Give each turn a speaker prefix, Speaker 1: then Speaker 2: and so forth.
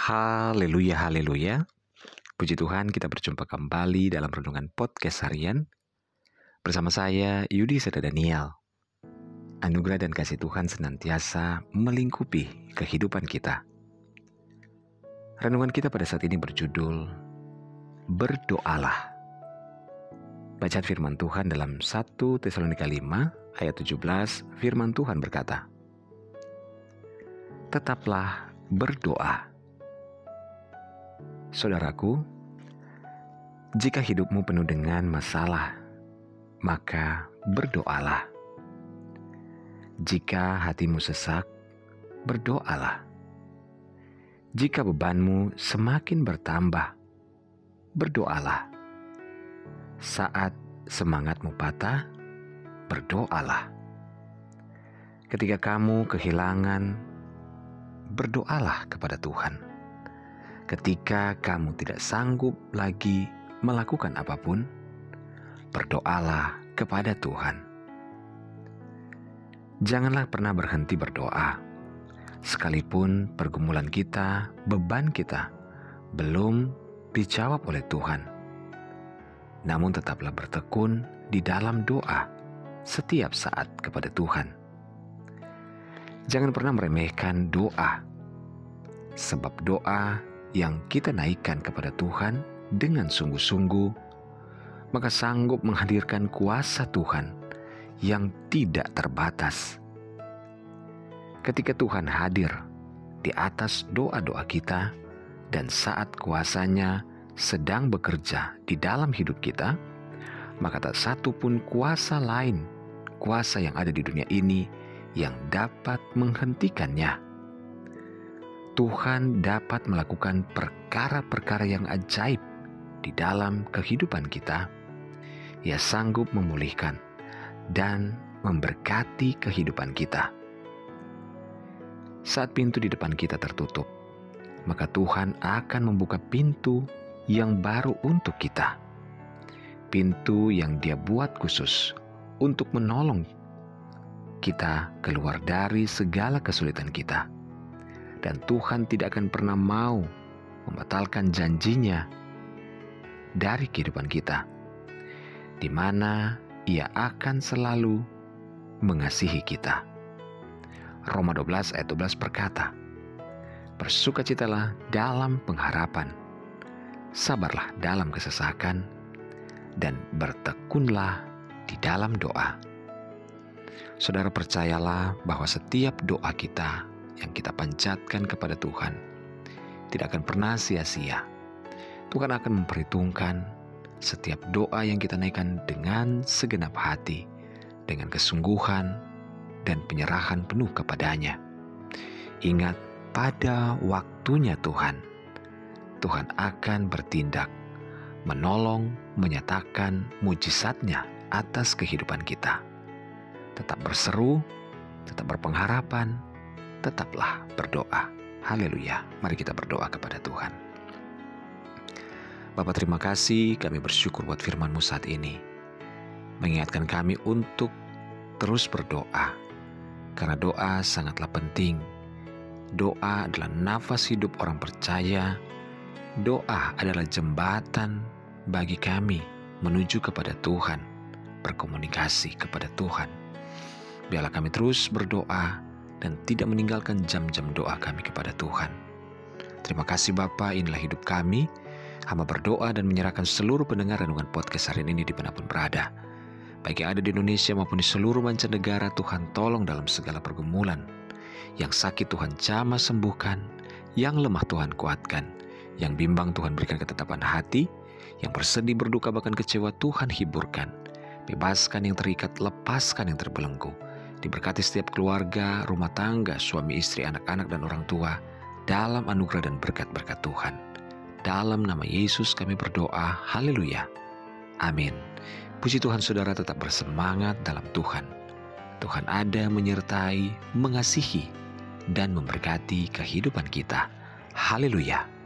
Speaker 1: Haleluya, haleluya. Puji Tuhan kita berjumpa kembali dalam Renungan Podcast Harian bersama saya Yudi Seda Daniel. Anugerah dan kasih Tuhan senantiasa melingkupi kehidupan kita. Renungan kita pada saat ini berjudul Berdoalah. Bacaan firman Tuhan dalam 1 Tesalonika 5 ayat 17 firman Tuhan berkata, Tetaplah berdoa Saudaraku, jika hidupmu penuh dengan masalah, maka berdoalah. Jika hatimu sesak, berdoalah. Jika bebanmu semakin bertambah, berdoalah. Saat semangatmu patah, berdoalah. Ketika kamu kehilangan, berdoalah kepada Tuhan ketika kamu tidak sanggup lagi melakukan apa pun, berdoalah kepada Tuhan. Janganlah pernah berhenti berdoa, sekalipun pergumulan kita, beban kita belum dijawab oleh Tuhan. Namun, tetaplah bertekun di dalam doa setiap saat kepada Tuhan. Jangan pernah meremehkan doa, sebab doa yang kita naikkan kepada Tuhan dengan sungguh-sungguh, maka sanggup menghadirkan kuasa Tuhan yang tidak terbatas. Ketika Tuhan hadir di atas doa-doa kita, dan saat kuasanya sedang bekerja di dalam hidup kita, maka tak satu pun kuasa lain, kuasa yang ada di dunia ini, yang dapat menghentikannya Tuhan dapat melakukan perkara-perkara yang ajaib di dalam kehidupan kita. Ia sanggup memulihkan dan memberkati kehidupan kita. Saat pintu di depan kita tertutup, maka Tuhan akan membuka pintu yang baru untuk kita. Pintu yang Dia buat khusus untuk menolong kita keluar dari segala kesulitan kita dan Tuhan tidak akan pernah mau membatalkan janjinya dari kehidupan kita, di mana Ia akan selalu mengasihi kita. Roma 12 ayat 12 berkata, Bersukacitalah dalam pengharapan, sabarlah dalam kesesakan, dan bertekunlah di dalam doa. Saudara percayalah bahwa setiap doa kita yang kita panjatkan kepada Tuhan tidak akan pernah sia-sia. Tuhan akan memperhitungkan setiap doa yang kita naikkan dengan segenap hati, dengan kesungguhan dan penyerahan penuh kepadanya. Ingat, pada waktunya Tuhan, Tuhan akan bertindak, menolong, menyatakan mujizatnya atas kehidupan kita. Tetap berseru, tetap berpengharapan, tetaplah berdoa. Haleluya. Mari kita berdoa kepada Tuhan. Bapak terima kasih kami bersyukur buat firman-Mu saat ini. Mengingatkan kami untuk terus berdoa. Karena doa sangatlah penting. Doa adalah nafas hidup orang percaya. Doa adalah jembatan bagi kami menuju kepada Tuhan, berkomunikasi kepada Tuhan. Biarlah kami terus berdoa dan tidak meninggalkan jam-jam doa kami kepada Tuhan. Terima kasih Bapa, inilah hidup kami. Hamba berdoa dan menyerahkan seluruh pendengar renungan podcast hari ini di mana pun berada. Baik yang ada di Indonesia maupun di seluruh mancanegara, Tuhan tolong dalam segala pergumulan. Yang sakit Tuhan jamah sembuhkan, yang lemah Tuhan kuatkan, yang bimbang Tuhan berikan ketetapan hati, yang bersedih berduka bahkan kecewa Tuhan hiburkan. Bebaskan yang terikat, lepaskan yang terbelenggu Diberkati setiap keluarga, rumah tangga, suami istri, anak-anak, dan orang tua dalam anugerah dan berkat-berkat Tuhan. Dalam nama Yesus kami berdoa, haleluya. Amin. Puji Tuhan saudara tetap bersemangat dalam Tuhan. Tuhan ada menyertai, mengasihi, dan memberkati kehidupan kita. Haleluya.